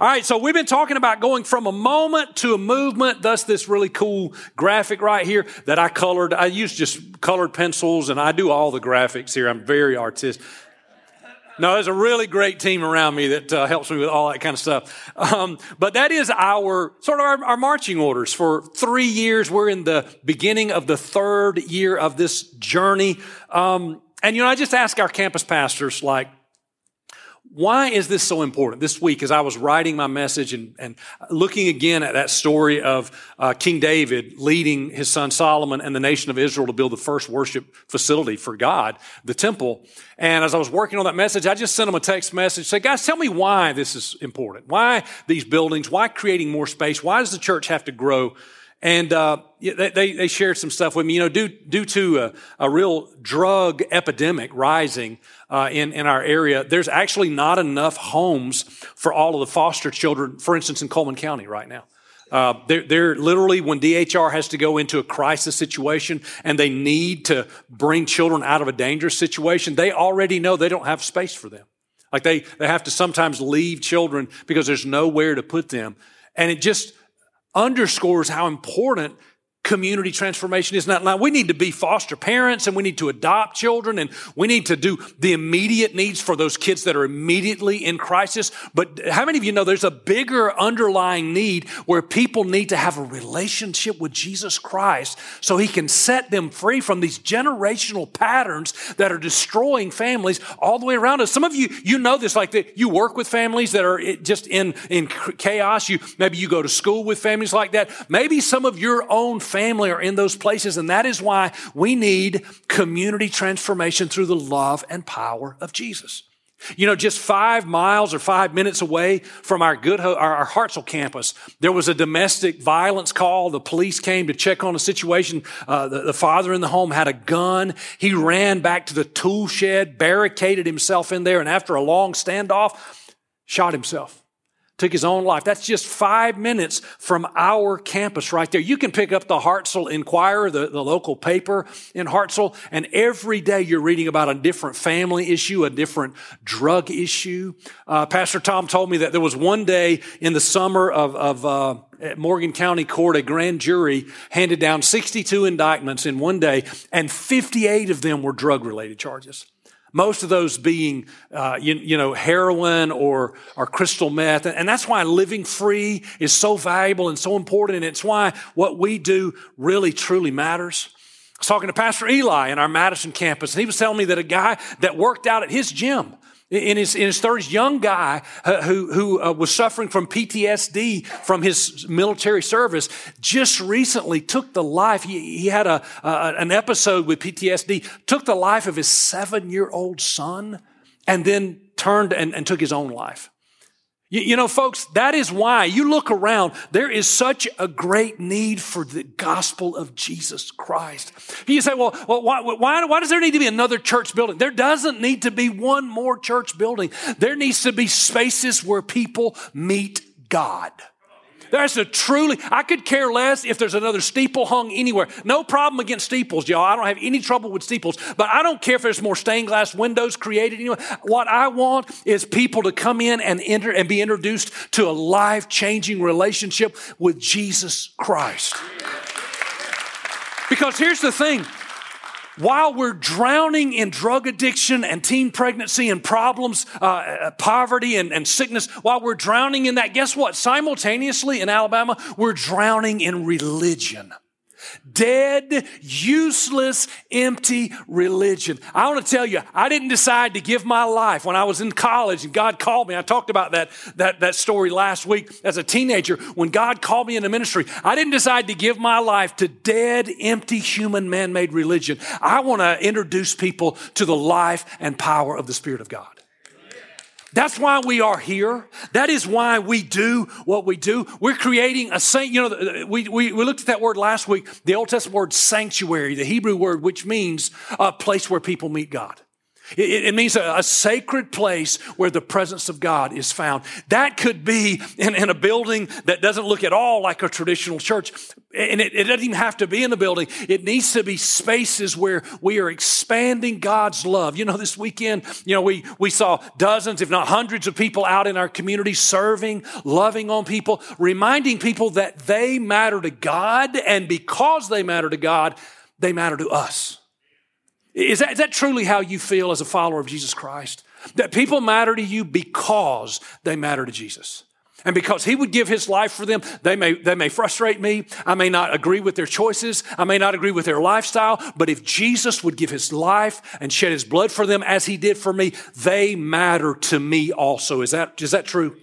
All right, so we've been talking about going from a moment to a movement, thus this really cool graphic right here that I colored. I use just colored pencils and I do all the graphics here. I'm very artistic. No, there's a really great team around me that uh, helps me with all that kind of stuff. Um, but that is our sort of our, our, marching orders for three years. We're in the beginning of the third year of this journey. Um, and you know, I just ask our campus pastors, like, why is this so important? This week, as I was writing my message and, and looking again at that story of uh, King David leading his son Solomon and the nation of Israel to build the first worship facility for God, the temple. And as I was working on that message, I just sent him a text message, say, guys, tell me why this is important. Why these buildings? Why creating more space? Why does the church have to grow? And uh, they, they shared some stuff with me. You know, due, due to a, a real drug epidemic rising uh, in, in our area, there's actually not enough homes for all of the foster children, for instance, in Cullman County right now. Uh, they're, they're, literally when DHR has to go into a crisis situation and they need to bring children out of a dangerous situation, they already know they don't have space for them. Like they, they have to sometimes leave children because there's nowhere to put them. And it just, underscores how important community transformation is not now we need to be foster parents and we need to adopt children and we need to do the immediate needs for those kids that are immediately in crisis. But how many of you know there's a bigger underlying need where people need to have a relationship with Jesus Christ so he can set them free from these generational patterns that are destroying families all the way around us? Some of you you know this like that you work with families that are just in in chaos. You maybe you go to school with families like that. Maybe some of your own family are in those places. And that is why we need community transformation through the love and power of Jesus. You know, just five miles or five minutes away from our good, our, our Hartselle campus, there was a domestic violence call. The police came to check on the situation. Uh, the, the father in the home had a gun. He ran back to the tool shed, barricaded himself in there, and after a long standoff, shot himself took his own life. That's just five minutes from our campus right there. You can pick up the Hartselle Enquirer, the, the local paper in Hartselle, and every day you're reading about a different family issue, a different drug issue. Uh, Pastor Tom told me that there was one day in the summer of, of uh, at Morgan County Court, a grand jury handed down 62 indictments in one day, and 58 of them were drug related charges. Most of those being, uh, you, you, know, heroin or, or crystal meth. And that's why living free is so valuable and so important. And it's why what we do really, truly matters. I was talking to Pastor Eli in our Madison campus, and he was telling me that a guy that worked out at his gym in his, in his 30s, young guy uh, who, who uh, was suffering from PTSD from his military service just recently took the life. He, he had a, uh, an episode with PTSD, took the life of his seven year old son, and then turned and, and took his own life. You, you, know, folks, that is why you look around, there is such a great need for the gospel of Jesus Christ. You say, well, well why, why, why does there need to be another church building? There doesn't need to be one more church building. There needs to be spaces where people meet God. There's a truly, I could care less if there's another steeple hung anywhere. No problem against steeples, y'all. I don't have any trouble with steeples, but I don't care if there's more stained glass windows created anywhere. What I want is people to come in and enter and be introduced to a life changing relationship with Jesus Christ. Because here's the thing while we're drowning in drug addiction and teen pregnancy and problems, uh, uh, poverty and, and sickness, while we're drowning in that, guess what? Simultaneously in Alabama, we're drowning in religion. Dead, useless, empty religion. I want to tell you, I didn't decide to give my life when I was in college and God called me. I talked about that, that, that story last week as a teenager. When God called me into ministry, I didn't decide to give my life to dead, empty, human, man-made religion. I want to introduce people to the life and power of the Spirit of God. That's why we are here. That is why we do what we do. We're creating a saint. You know, we, we, we looked at that word last week, the Old Testament word sanctuary, the Hebrew word, which means a place where people meet God. It, it means a, a, sacred place where the presence of God is found. That could be in, in a building that doesn't look at all like a traditional church. And it, it doesn't even have to be in a building. It needs to be spaces where we are expanding God's love. You know, this weekend, you know, we, we saw dozens, if not hundreds of people out in our community serving, loving on people, reminding people that they matter to God. And because they matter to God, they matter to us. Is that, is that truly how you feel as a follower of Jesus Christ? That people matter to you because they matter to Jesus. And because he would give his life for them, they may, they may frustrate me. I may not agree with their choices. I may not agree with their lifestyle. But if Jesus would give his life and shed his blood for them as he did for me, they matter to me also. Is that, is that true?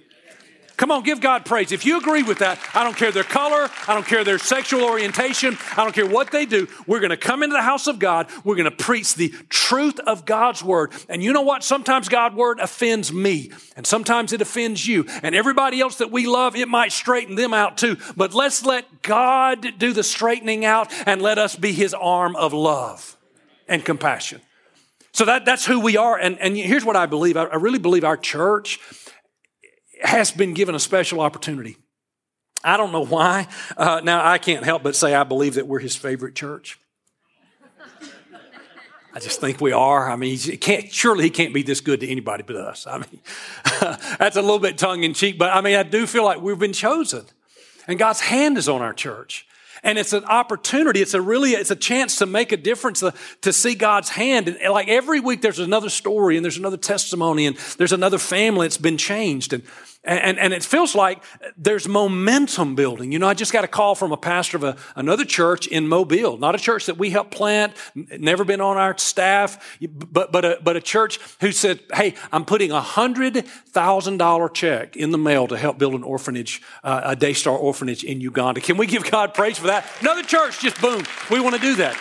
Come on, give God praise. If you agree with that, I don't care their color, I don't care their sexual orientation, I don't care what they do. We're going to come into the house of God. We're going to preach the truth of God's word. And you know what? Sometimes God's word offends me, and sometimes it offends you. And everybody else that we love, it might straighten them out too. But let's let God do the straightening out and let us be his arm of love and compassion. So that, that's who we are. And, and here's what I believe I, I really believe our church has been given a special opportunity. I don't know why. Uh, now, I can't help but say I believe that we're his favorite church. I just think we are. I mean, he can't, surely he can't be this good to anybody but us. I mean, that's a little bit tongue in cheek, but I mean, I do feel like we've been chosen and God's hand is on our church. And it's an opportunity. It's a really, it's a chance to make a difference, to, to see God's hand. And like every week, there's another story and there's another testimony and there's another family that's been changed. And and, and it feels like there's momentum building. You know, I just got a call from a pastor of a, another church in Mobile, not a church that we helped plant, never been on our staff, but, but, a, but a church who said, Hey, I'm putting a hundred thousand dollar check in the mail to help build an orphanage, uh, a Daystar orphanage in Uganda. Can we give God praise for that? Another church, just boom. We want to do that.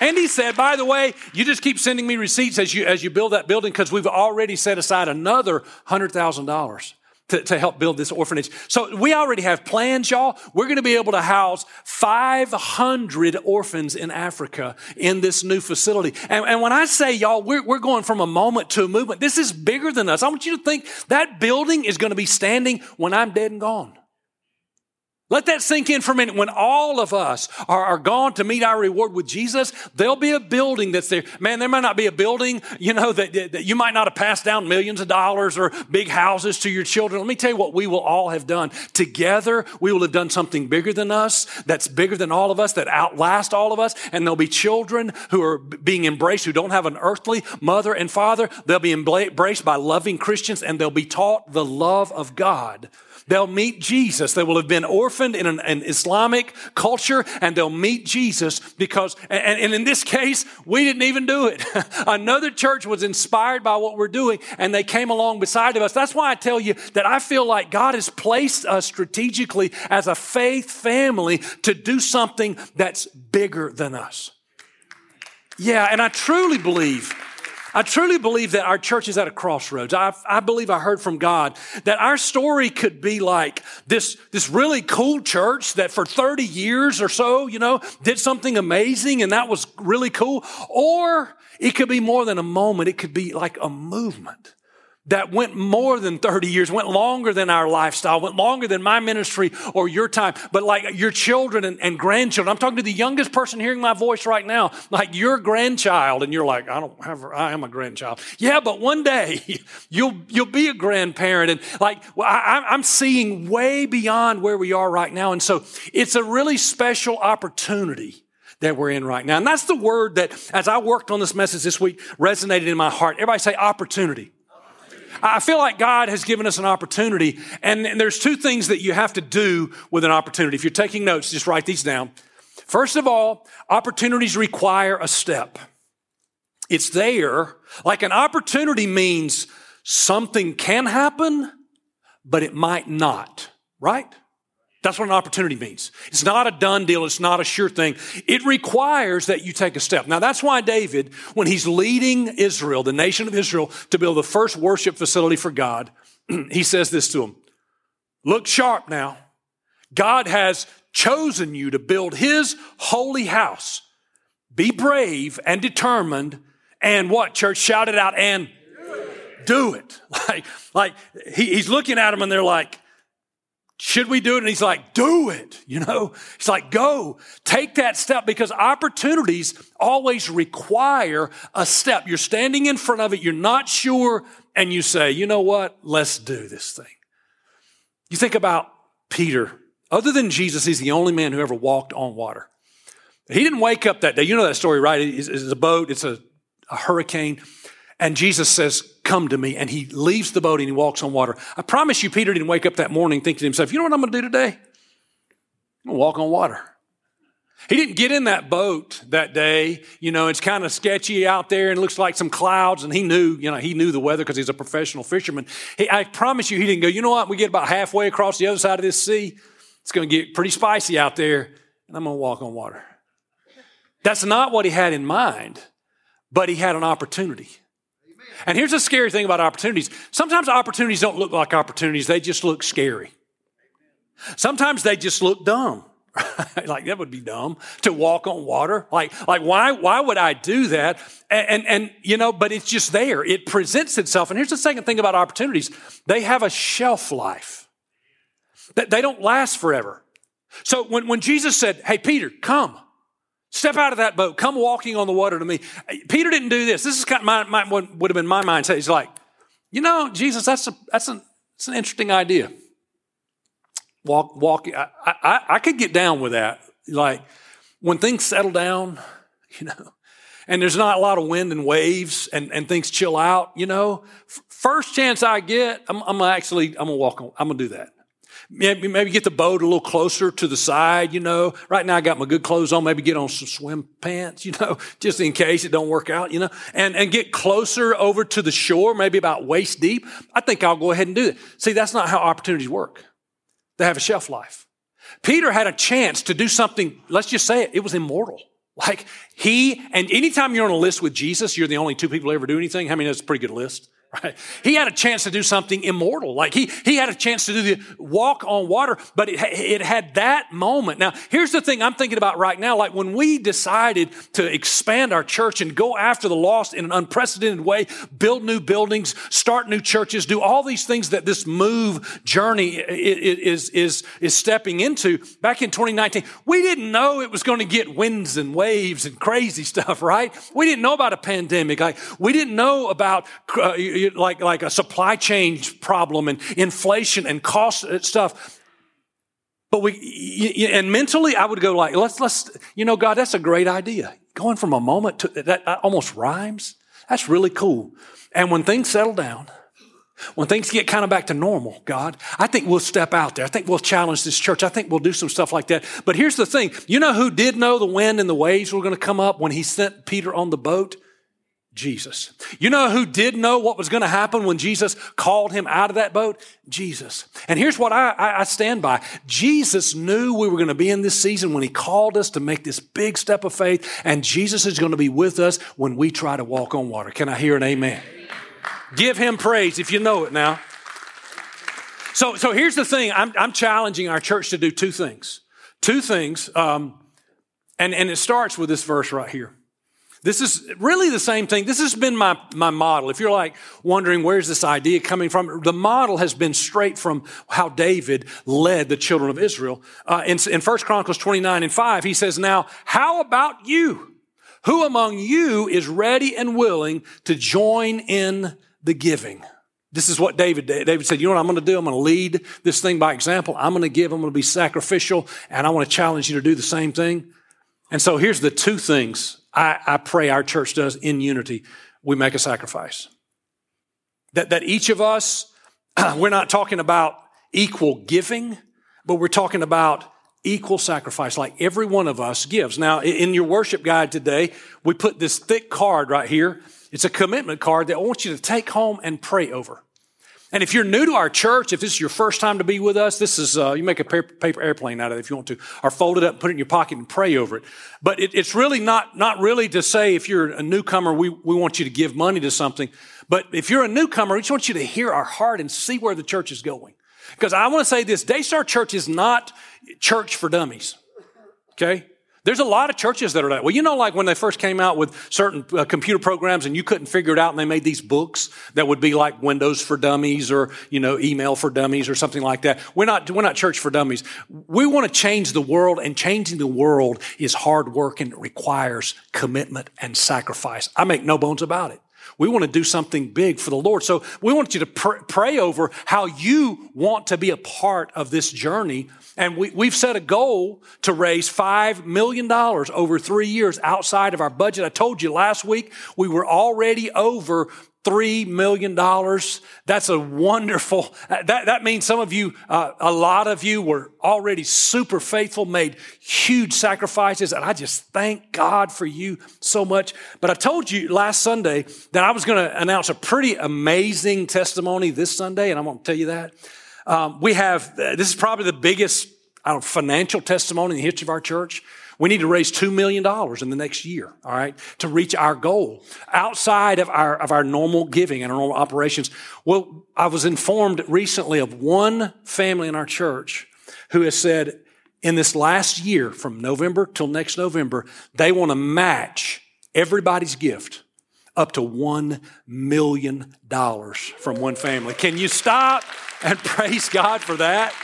And he said, by the way, you just keep sending me receipts as you, as you build that building because we've already set aside another $100,000 to, to help build this orphanage. So we already have plans, y'all. We're going to be able to house 500 orphans in Africa in this new facility. And, and when I say, y'all, we're, we're going from a moment to a movement, this is bigger than us. I want you to think that building is going to be standing when I'm dead and gone. Let that sink in for a minute. When all of us are, are, gone to meet our reward with Jesus, there'll be a building that's there. Man, there might not be a building, you know, that, that, you might not have passed down millions of dollars or big houses to your children. Let me tell you what we will all have done. Together, we will have done something bigger than us, that's bigger than all of us, that outlast all of us. And there'll be children who are being embraced, who don't have an earthly mother and father. They'll be embraced by loving Christians and they'll be taught the love of God They'll meet Jesus. They will have been orphaned in an, an Islamic culture and they'll meet Jesus because, and, and in this case, we didn't even do it. Another church was inspired by what we're doing and they came along beside of us. That's why I tell you that I feel like God has placed us strategically as a faith family to do something that's bigger than us. Yeah, and I truly believe I truly believe that our church is at a crossroads. I, I believe I heard from God that our story could be like this, this really cool church that for 30 years or so, you know, did something amazing and that was really cool. Or it could be more than a moment. It could be like a movement that went more than 30 years, went longer than our lifestyle, went longer than my ministry or your time, but like your children and, and, grandchildren. I'm talking to the youngest person hearing my voice right now, like your grandchild, and you're like, I don't have, I am a grandchild. Yeah, but one day you'll, you'll be a grandparent. And like, I, I'm seeing way beyond where we are right now. And so it's a really special opportunity that we're in right now. And that's the word that, as I worked on this message this week, resonated in my heart. Everybody say opportunity. I feel like God has given us an opportunity, and, and there's two things that you have to do with an opportunity. If you're taking notes, just write these down. First of all, opportunities require a step. It's there. Like an opportunity means something can happen, but it might not, right? That's what an opportunity means. It's not a done deal. It's not a sure thing. It requires that you take a step. Now, that's why David, when he's leading Israel, the nation of Israel, to build the first worship facility for God, he says this to them Look sharp now. God has chosen you to build his holy house. Be brave and determined And what? Church shouted out and do it. Like, like he, he's looking at them and they're like, should we do it? And he's like, do it. You know, he's like, go, take that step because opportunities always require a step. You're standing in front of it. You're not sure. And you say, you know what? Let's do this thing. You think about Peter. Other than Jesus, he's the only man who ever walked on water. He didn't wake up that day. You know that story, right? It's, a boat. It's a, a hurricane. And Jesus says, Come to me. And he leaves the boat and he walks on water. I promise you, Peter didn't wake up that morning thinking to himself, You know what I'm going to do today? I'm going to walk on water. He didn't get in that boat that day. You know, it's kind of sketchy out there and looks like some clouds. And he knew, you know, he knew the weather because he's a professional fisherman. He, I promise you, he didn't go, you know what? We get about halfway across the other side of this sea. It's going to get pretty spicy out there and I'm going to walk on water. That's not what he had in mind, but he had an opportunity. And here's the scary thing about opportunities. Sometimes opportunities don't look like opportunities. They just look scary. Sometimes they just look dumb. like that would be dumb to walk on water. Like, like why, why would I do that? And, and, and, you know, but it's just there. It presents itself. And here's the second thing about opportunities. They have a shelf life. That they don't last forever. So when, when Jesus said, Hey, Peter, come, Step out of that boat. Come walking on the water to me. Peter didn't do this. This is kind of my, my, what would have been my mindset. He's like, you know, Jesus, that's, a, that's, an, that's an interesting idea. Walk, walk. I, I, I could get down with that. Like when things settle down, you know, and there's not a lot of wind and waves and, and things chill out, you know, first chance I get, I'm, I'm actually, I'm gonna walk on, I'm gonna do that. Maybe, maybe get the boat a little closer to the side, you know. Right now I got my good clothes on, maybe get on some swim pants, you know, just in case it don't work out, you know, and, and get closer over to the shore, maybe about waist deep. I think I'll go ahead and do it. See, that's not how opportunities work. They have a shelf life. Peter had a chance to do something, let's just say it, it was immortal. Like he, and anytime you're on a list with Jesus, you're the only two people ever do anything. I mean, that's a pretty good list. Right? He had a chance to do something immortal. Like he, he had a chance to do the walk on water, but it, it had that moment. Now, here's the thing I'm thinking about right now. Like when we decided to expand our church and go after the lost in an unprecedented way, build new buildings, start new churches, do all these things that this move journey is, is, is stepping into back in 2019, we didn't know it was going to get winds and waves and crazy stuff, right? We didn't know about a pandemic. Like we didn't know about, uh, like, like a supply chain problem and inflation and cost uh, stuff. But we, and mentally, I would go like, let's, let's, you know, God, that's a great idea. Going from a moment to, that almost rhymes. That's really cool. And when things settle down, when things get kind of back to normal, God, I think we'll step out there. I think we'll challenge this church. I think we'll do some stuff like that. But here's the thing. You know who did know the wind and the waves were going to come up when he sent Peter on the boat? Jesus. You know who did know what was going to happen when Jesus called him out of that boat? Jesus. And here's what I, I, stand by. Jesus knew we were going to be in this season when he called us to make this big step of faith, and Jesus is going to be with us when we try to walk on water. Can I hear an amen? Give him praise if you know it now. So, so here's the thing. I'm, I'm challenging our church to do two things. Two things. Um, and, and it starts with this verse right here. This is really the same thing. This has been my, my model. If you're like wondering where's this idea coming from, the model has been straight from how David led the children of Israel. Uh, in, in 1 Chronicles 29 and 5, he says, Now, how about you? Who among you is ready and willing to join in the giving? This is what David did. David said, You know what I'm going to do? I'm going to lead this thing by example. I'm going to give, I'm going to be sacrificial, and I want to challenge you to do the same thing. And so here's the two things I, I pray our church does in unity. We make a sacrifice. That, that each of us, we're not talking about equal giving, but we're talking about equal sacrifice, like every one of us gives. Now, in your worship guide today, we put this thick card right here. It's a commitment card that I want you to take home and pray over. And if you're new to our church, if this is your first time to be with us, this is, uh, you make a paper airplane out of it if you want to, or fold it up, put it in your pocket and pray over it. But it, it's really not, not really to say if you're a newcomer, we, we want you to give money to something. But if you're a newcomer, we just want you to hear our heart and see where the church is going. Because I want to say this, Daystar Church is not church for dummies. Okay? There's a lot of churches that are that. Well, you know, like when they first came out with certain uh, computer programs and you couldn't figure it out and they made these books that would be like Windows for Dummies or, you know, email for dummies or something like that. We're not, we're not church for dummies. We want to change the world and changing the world is hard work and it requires commitment and sacrifice. I make no bones about it. We want to do something big for the Lord. So we want you to pr- pray over how you want to be a part of this journey. And we, we've set a goal to raise $5 million over three years outside of our budget. I told you last week we were already over $3 million. That's a wonderful, that, that means some of you, uh, a lot of you were already super faithful, made huge sacrifices. And I just thank God for you so much. But I told you last Sunday that I was going to announce a pretty amazing testimony this Sunday. And I'm going to tell you that. Um, we have, this is probably the biggest know, financial testimony in the history of our church. We need to raise $2 million in the next year, all right, to reach our goal outside of our, of our normal giving and our normal operations. Well, I was informed recently of one family in our church who has said in this last year, from November till next November, they want to match everybody's gift up to $1 million from one family. Can you stop and praise God for that?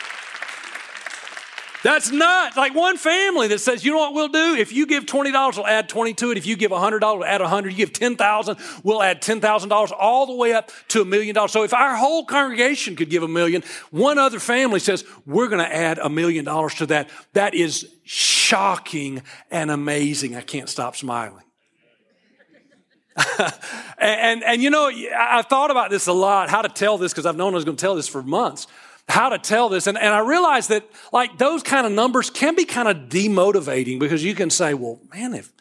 That's not like one family that says, you know what we'll do? If you give $20, we'll add 20 to it. If you give $100, we'll add 100. You give 10,000, we'll add $10,000 all the way up to a million dollars. So if our whole congregation could give a million, one other family says, we're going to add a million dollars to that. That is shocking and amazing. I can't stop smiling. and, and, and, you know, I've thought about this a lot, how to tell this, because I've known I was going to tell this for months how to tell this. And, and I realized that like those kind of numbers can be kind of demotivating because you can say, well, man, if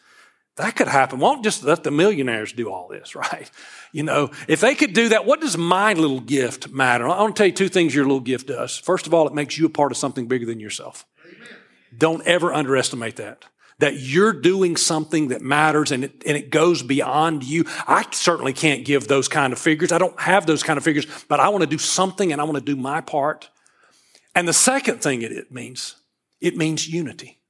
that could happen, won't just let the millionaires do all this, right? You know, if they could do that, what does my little gift matter? I want to tell you two things your little gift does. First of all, it makes you a part of something bigger than yourself. Amen. Don't ever underestimate that that you're doing something that matters and it, and it goes beyond you. I certainly can't give those kind of figures. I don't have those kind of figures, but I want to do something and I want to do my part. And the second thing it, it means, it means unity.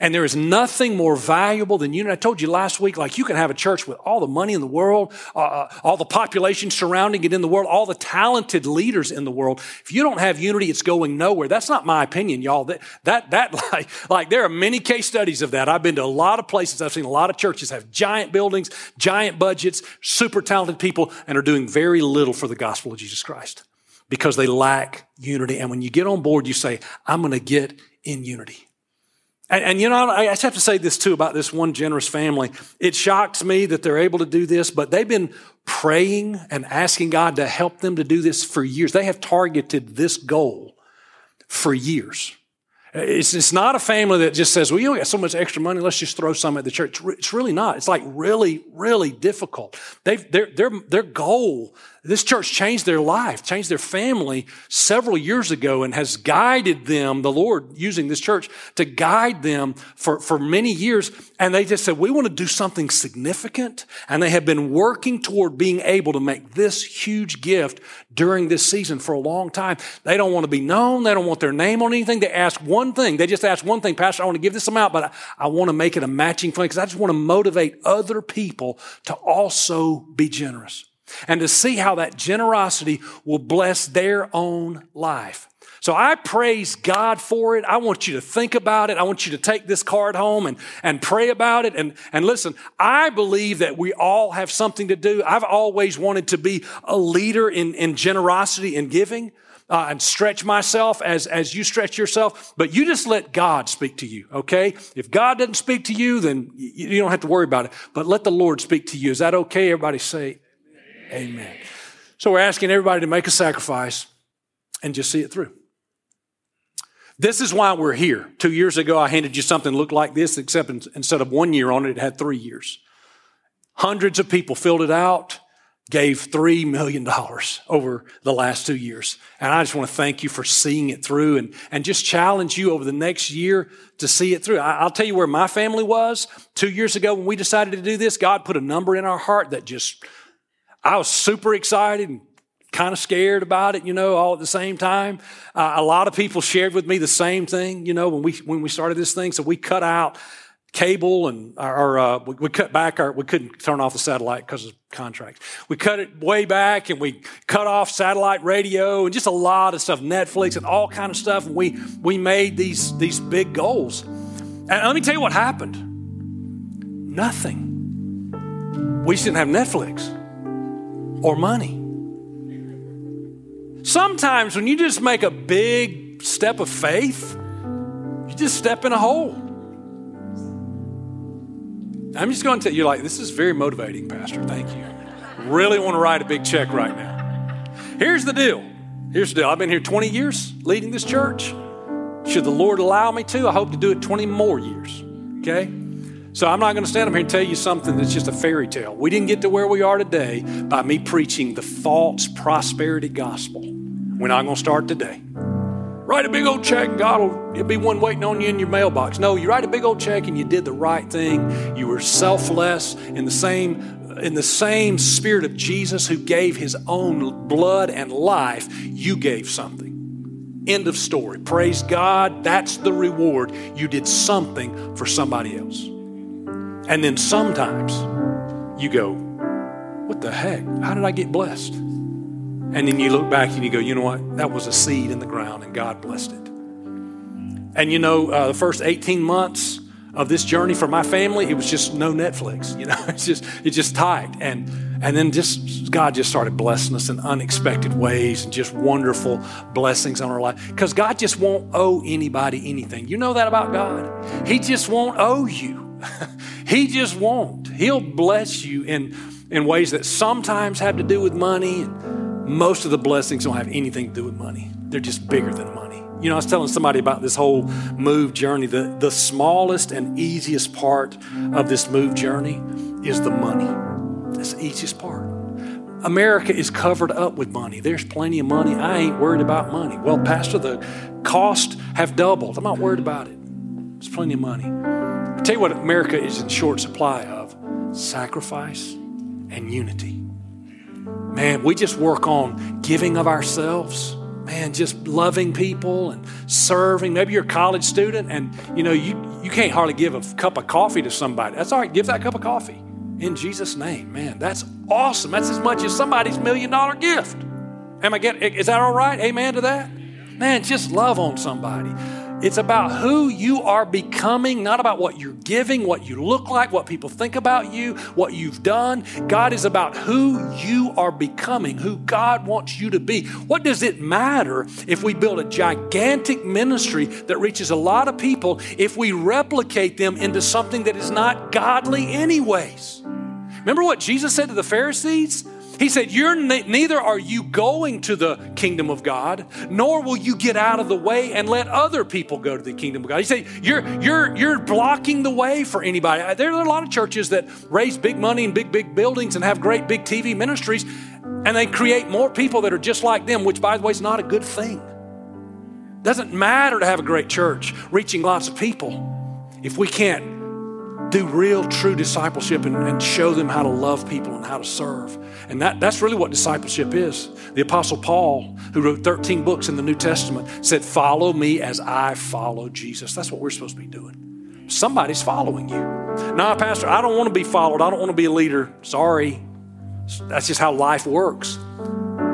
And there is nothing more valuable than unity. I told you last week, like you can have a church with all the money in the world, uh, uh, all the population surrounding it in the world, all the talented leaders in the world. If you don't have unity, it's going nowhere. That's not my opinion, y'all. That, that, that like, like there are many case studies of that. I've been to a lot of places. I've seen a lot of churches have giant buildings, giant budgets, super talented people, and are doing very little for the gospel of Jesus Christ because they lack unity. And when you get on board, you say, I'm going to get in unity. And, and, you know, I just have to say this too about this one generous family. It shocks me that they're able to do this, but they've been praying and asking God to help them to do this for years. They have targeted this goal for years. It's, it's not a family that just says, well, you got so much extra money, let's just throw some at the church. It's really not. It's like really, really difficult. They've, their, their, their goal this church changed their life, changed their family several years ago and has guided them, the Lord using this church to guide them for, for many years. And they just said, we want to do something significant. And they have been working toward being able to make this huge gift during this season for a long time. They don't want to be known. They don't want their name on anything. They ask one thing. They just ask one thing, Pastor, I want to give this amount, but I, I want to make it a matching fund because I just want to motivate other people to also be generous and to see how that generosity will bless their own life. So I praise God for it. I want you to think about it. I want you to take this card home and, and pray about it. And, and listen, I believe that we all have something to do. I've always wanted to be a leader in, in generosity and giving. Uh, and stretch myself as, as you stretch yourself, but you just let God speak to you, okay? If God doesn't speak to you, then you, you don't have to worry about it, but let the Lord speak to you. Is that okay? Everybody say, Amen. So we're asking everybody to make a sacrifice and just see it through. This is why we're here. Two years ago, I handed you something that looked like this, except instead of one year on it, it had three years. Hundreds of people filled it out, gave $3 million over the last two years. And I just want to thank you for seeing it through and, and just challenge you over the next year to see it through. I, will tell you where my family was two years ago when we decided to do this. God put a number in our heart that just I was super excited and kind of scared about it, you know, all at the same time. Uh, a lot of people shared with me the same thing, you know, when we when we started this thing. So we cut out cable and our, uh, we, we, cut back our we couldn't turn off the satellite because of contracts. We cut it way back and we cut off satellite radio and just a lot of stuff, Netflix and all kind of stuff. And we we made these these big goals. And let me tell you what happened. Nothing. We just didn't have Netflix or money. Sometimes when you just make a big step of faith, you just step in a hole. I'm just going to tell you, like, this is very motivating, Pastor. Thank you. Really want to write a big check right now. Here's the deal. Here's the deal. I've been here 20 years leading this church. Should the Lord allow me to, I hope to do it 20 more years. Okay? So I'm not going to stand up here and tell you something that's just a fairy tale. We didn't get to where we are today by me preaching the false prosperity gospel. We're not going to start today. Write a big old check, and God will it'll be one waiting on you in your mailbox. No, you write a big old check and you did the right thing. You were selfless in the same in the same spirit of Jesus who gave his own blood and life, you gave something. End of story. Praise God. That's the reward. You did something for somebody else. And then sometimes you go, What the heck? How did I get blessed? And then you look back and you go, you know what? That was a seed in the ground and God blessed it. And you know, uh, the first 18 months of this journey for my family, it was just no Netflix. You know, it's just it's just tight. And and then just God just started blessing us in unexpected ways and just wonderful blessings on our life. Because God just won't owe anybody anything. You know that about God? He just won't owe you. he just won't. He'll bless you in in ways that sometimes have to do with money most of the blessings don't have anything to do with money. They're just bigger than money. You know, I was telling somebody about this whole move journey. The, the smallest and easiest part of this move journey is the money. That's the easiest part. America is covered up with money. There's plenty of money. I ain't worried about money. Well, Pastor, the costs have doubled. I'm not worried about it. There's plenty of money. I tell you what America is in short supply of sacrifice and unity. Man, we just work on giving of ourselves. Man, just loving people and serving. Maybe you're a college student and you know you, you can't hardly give a cup of coffee to somebody. That's all right, give that cup of coffee. In Jesus' name. Man, that's awesome. That's as much as somebody's million dollar gift. Am I getting is that all right? Amen to that? Man, just love on somebody. It's about who you are becoming, not about what you're giving, what you look like, what people think about you, what you've done. God is about who you are becoming, who God wants you to be. What does it matter if we build a gigantic ministry that reaches a lot of people if we replicate them into something that is not godly, anyways? Remember what Jesus said to the Pharisees? He said, You're ne- neither are you going to the kingdom of God, nor will you get out of the way and let other people go to the kingdom of God. He said, You're you're you're blocking the way for anybody. Uh, there are a lot of churches that raise big money and big, big buildings and have great big TV ministries, and they create more people that are just like them, which by the way is not a good thing. Doesn't matter to have a great church reaching lots of people if we can't do real, true discipleship and, and, show them how to love people and how to serve. And that, that's really what discipleship is. The Apostle Paul, who wrote 13 books in the New Testament, said, Follow me as I follow Jesus. That's what we're supposed to be doing. Somebody's following you. Nah, Pastor, I don't want to be followed. I don't want to be a leader. Sorry. That's just how life works.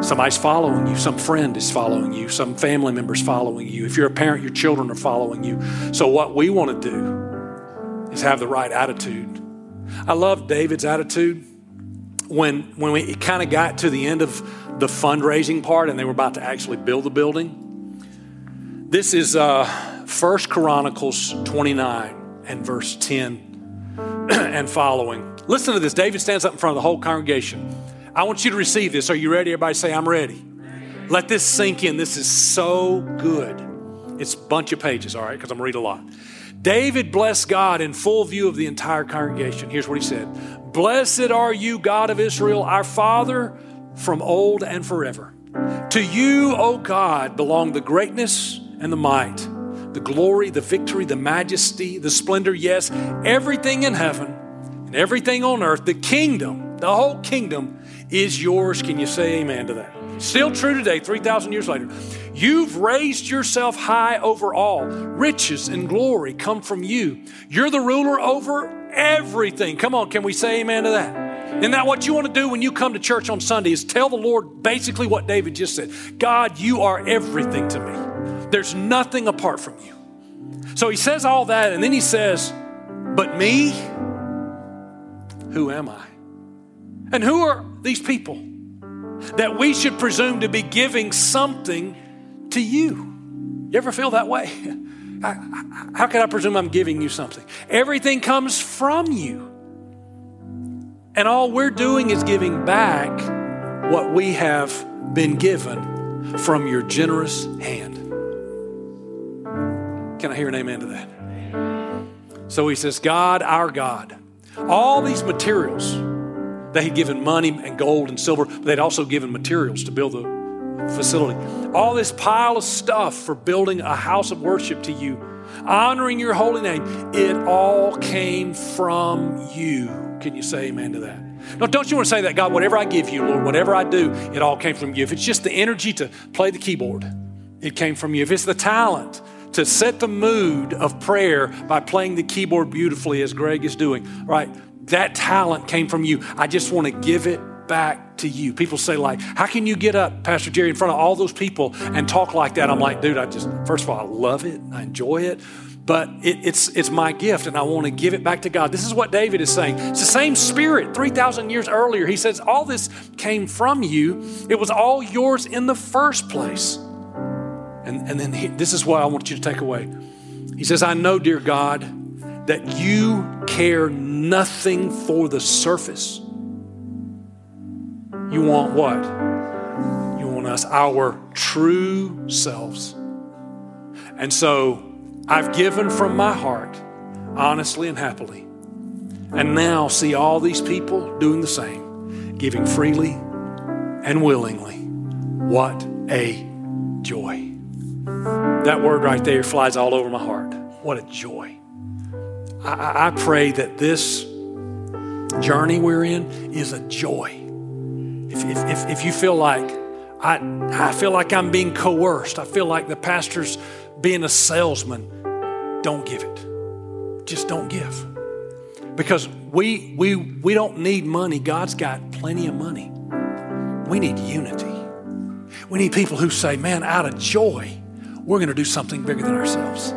Somebody's following you. Some friend is following you. Some family member's following you. If you're a parent, your children are following you. So, what we want to do is have the right attitude. I love David's attitude when when we kind of got to the end of the fundraising part and they were about to actually build the building. This is uh, First Chronicles 29 and verse 10 and following. Listen to this. David stands up in front of the whole congregation. I want you to receive this. Are you ready? Everybody say, I'm ready. Let this sink in. This is so good. It's a bunch of pages, all right, because I'm going to read a lot. David blessed God in full view of the entire congregation. Here's what he said Blessed are you, God of Israel, our Father from old and forever. To you, O God, belong the greatness and the might, the glory, the victory, the majesty, the splendor, yes, everything in heaven and everything on earth, the kingdom, the whole kingdom is yours. Can you say amen to that? Still true today, 3,000 years later. You've raised yourself high over all. Riches and glory come from you. You're the ruler over everything. Come on, can we say amen to that? Isn't that what you want to do when you come to church on Sunday? Is tell the Lord basically what David just said God, you are everything to me. There's nothing apart from you. So he says all that, and then he says, But me, who am I? And who are these people that we should presume to be giving something to you? You ever feel that way? How can I presume I'm giving you something? Everything comes from you. And all we're doing is giving back what we have been given from your generous hand. Can I hear an amen to that? So he says, God, our God, all these materials, they had given money and gold and silver, but they'd also given materials to build the facility. All this pile of stuff for building a house of worship to you, honoring your holy name, it all came from you. Can you say amen to that? No, don't you want to say that, God, whatever I give you, Lord, whatever I do, it all came from you. If it's just the energy to play the keyboard, it came from you. If it's the talent to set the mood of prayer by playing the keyboard beautifully, as Greg is doing, right? That talent came from you. I just want to give it back to you. People say, like, how can you get up, Pastor Jerry, in front of all those people and talk like that? I'm like, dude, I just, first of all, I love it. I enjoy it. But it, it's, it's my gift, and I want to give it back to God. This is what David is saying. It's the same spirit 3,000 years earlier. He says, All this came from you, it was all yours in the first place. And, and then he, this is what I want you to take away. He says, I know, dear God, that you care nothing for the surface. You want what? You want us, our true selves. And so I've given from my heart, honestly and happily. And now see all these people doing the same, giving freely and willingly. What a joy. That word right there flies all over my heart. What a joy. I, I pray that this journey we're in is a joy. If, if, if, if you feel like, I, I feel like I'm being coerced, I feel like the pastor's being a salesman, don't give it. Just don't give. Because we, we, we don't need money. God's got plenty of money. We need unity. We need people who say, man, out of joy, we're going to do something bigger than ourselves.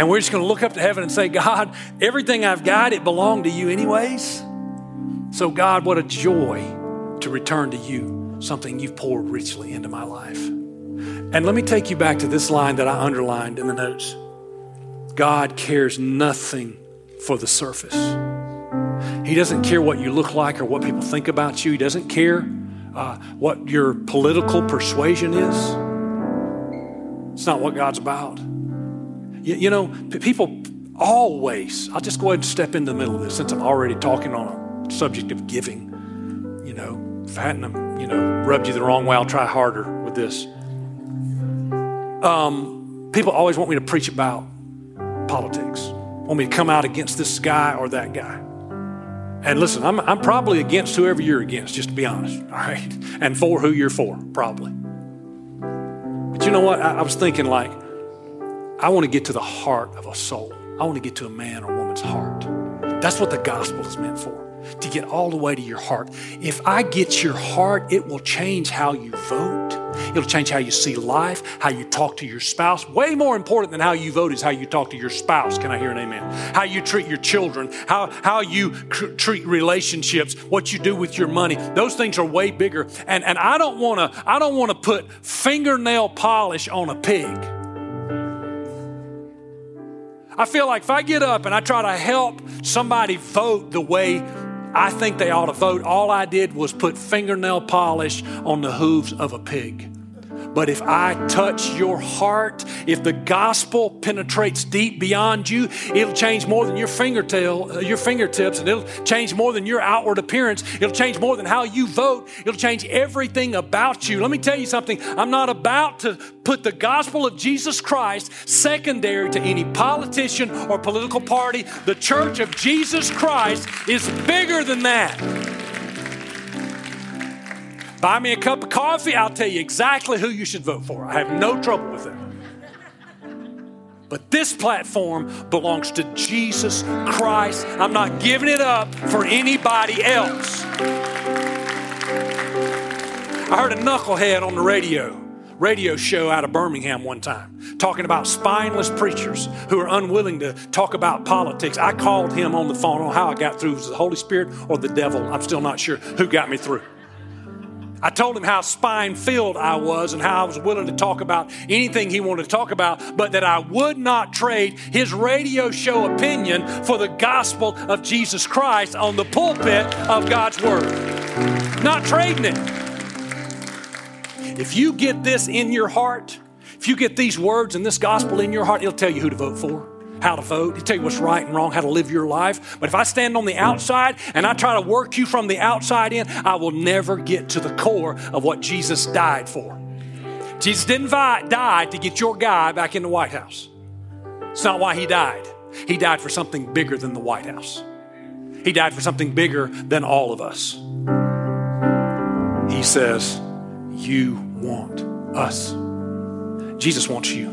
And we're just going to look up to heaven and say, God, everything I've got, it belonged to you anyways. So, God, what a joy to return to you something you've poured richly into my life. And let me take you back to this line that I underlined in the notes God cares nothing for the surface. He doesn't care what you look like or what people think about you. He doesn't care uh, what your political persuasion is. It's not what God's about. You, you know, people always, I'll just go ahead and step into the middle of this since I'm already talking on a subject of giving. You know, I hadn't, you know, rubbed you the wrong way, I'll try harder with this. Um, people always want me to preach about politics, want me to come out against this guy or that guy. And listen, I'm, I'm probably against whoever you're against, just to be honest, all right? And for who you're for, probably. But you know what? I, I was thinking, like, I want to get to the heart of a soul. I want to get to a man or woman's heart. That's what the gospel is meant for, to get all the way to your heart. If I get your heart, it will change how you vote. It'll change how you see life, how you talk to your spouse. Way more important than how you vote is how you talk to your spouse. Can I hear an amen? How you treat your children, how, how you cr- treat relationships, what you do with your money. Those things are way bigger. And, and I don't want to I don't want to put fingernail polish on a pig. I feel like if I get up and I try to help somebody vote the way I think they ought to vote, all I did was put fingernail polish on the hooves of a pig. But if I touch your heart, if the gospel penetrates deep beyond you, it'll change more than your fingertail, uh, your fingertips, and it'll change more than your outward appearance. It'll change more than how you vote. It'll change everything about you. Let me tell you something. I'm not about to put the gospel of Jesus Christ secondary to any politician or political party. The church of Jesus Christ is bigger than that. Buy me a cup of coffee, I'll tell you exactly who you should vote for. I have no trouble with it. But this platform belongs to Jesus Christ. I'm not giving it up for anybody else. I heard a knucklehead on the radio, radio show out of Birmingham one time, talking about spineless preachers who are unwilling to talk about politics. I called him on the phone. on how I got through. Was it the Holy Spirit or the devil? I'm still not sure who got me through. I told him how spine filled I was and how I was willing to talk about anything he wanted to talk about, but that I would not trade his radio show opinion for the gospel of Jesus Christ on the pulpit of God's Word. Not trading it. If you get this in your heart, if you get these words and this gospel in your heart, it'll tell you who to vote for how to vote. He'll tell you what's right and wrong, how to live your life. But if I stand on the hmm. outside and I try to work you from the outside in, I will never get to the core of what Jesus died for. Jesus didn't die to get your guy back in the White House. It's not why he died. He died for something bigger than the White House. He died for something bigger than all of us. He says, You want us. Jesus wants you.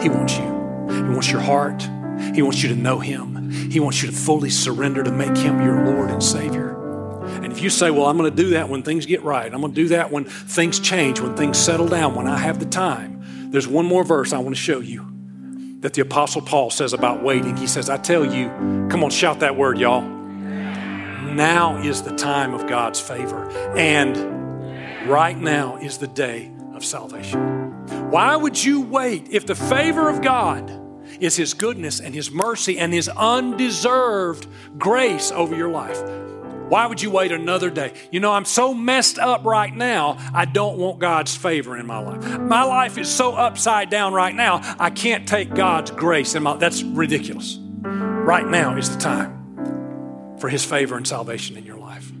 He wants you. He wants your heart. He wants you to know Him. He wants you to fully surrender to make Him your Lord and Savior. And if you say, Well, I'm going to do that when things get right, I'm going to do that when things change, when things settle down, when I have the time, there's one more verse I want to show you that the Apostle Paul says about waiting. He says, I tell you, come on, shout that word, y'all. Now is the time of God's favor. And right now is the day of salvation. Why would you wait if the favor of God is His goodness and His mercy and His undeserved grace over your life? Why would you wait another day? You know, I'm so messed up right now, I don't want God's favor in my life. My life is so upside down right now, I can't take God's grace in my That's ridiculous. Right now is the time for his favor and salvation in your life.